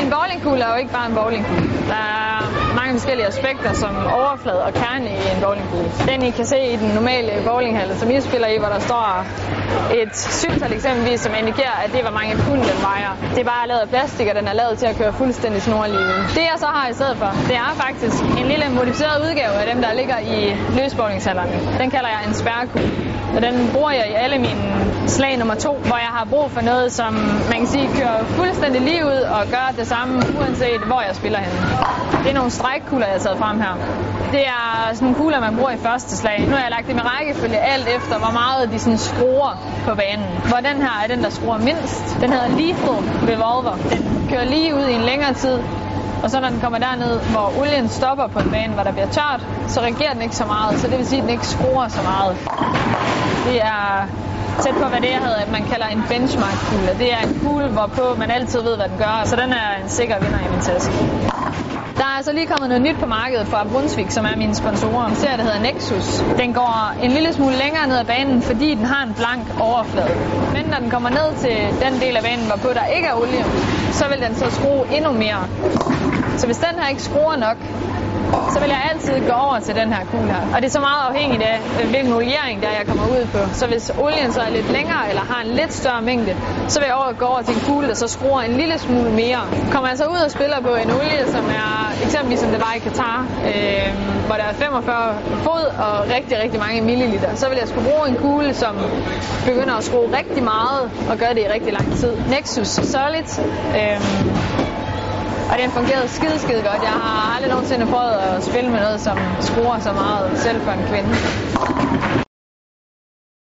en bowlingkugle er jo ikke bare en bowlingkugle. Der er mange forskellige aspekter, som overflade og kerne i en bowlingkugle. Den I kan se i den normale bowlinghal, som I spiller i, hvor der står et syvtal eksempelvis, som indikerer, at det er, hvor mange pund den vejer. Det er bare lavet af plastik, og den er lavet til at køre fuldstændig snorlige. Det jeg så har i stedet for, det er faktisk en lille modificeret udgave af dem, der ligger i løsbowlingshallerne. Den kalder jeg en spærrekugle. Og den bruger jeg i alle mine slag nummer to, hvor jeg har brug for noget, som man kan sige kører fuldstændig lige ud og gør det samme, uanset hvor jeg spiller henne. Det er nogle strækkugler, jeg har taget frem her. Det er sådan nogle kugler, man bruger i første slag. Nu har jeg lagt dem i rækkefølge alt efter, hvor meget de sådan skruer på banen. Hvor den her er den, der skruer mindst. Den hedder Lethal Revolver. Den kører lige ud i en længere tid, og så når den kommer derned, hvor olien stopper på en bane, hvor der bliver tørt, så reagerer den ikke så meget. Så det vil sige, at den ikke skruer så meget. Det er tæt på, hvad det hedder, at man kalder en benchmark-kugle. Det er en kugle, hvorpå man altid ved, hvad den gør. Så den er en sikker vinder i min taske. Der er altså lige kommet noget nyt på markedet fra Brunsvik, som er mine sponsorer. En serie, der hedder Nexus. Den går en lille smule længere ned ad banen, fordi den har en blank overflade. Men når den kommer ned til den del af banen, hvorpå der ikke er olie, så vil den så skrue endnu mere. Så hvis den her ikke skruer nok, så vil jeg altid gå over til den her kugle her. Og det er så meget afhængigt af, øh, hvilken oliering der jeg kommer ud på. Så hvis olien så er lidt længere, eller har en lidt større mængde, så vil jeg over, gå over til en kugle, der så skruer en lille smule mere. Kommer jeg så ud og spiller på en olie, som er eksempelvis som det var i Katar, øh, hvor der er 45 fod og rigtig, rigtig mange milliliter, så vil jeg skulle bruge en kugle, som begynder at skrue rigtig meget og gøre det i rigtig lang tid. Nexus Solid. Øh, og den fungerede skide, skide godt. Jeg har aldrig nogensinde prøvet at spille med noget, som scorer så meget, selv for en kvinde.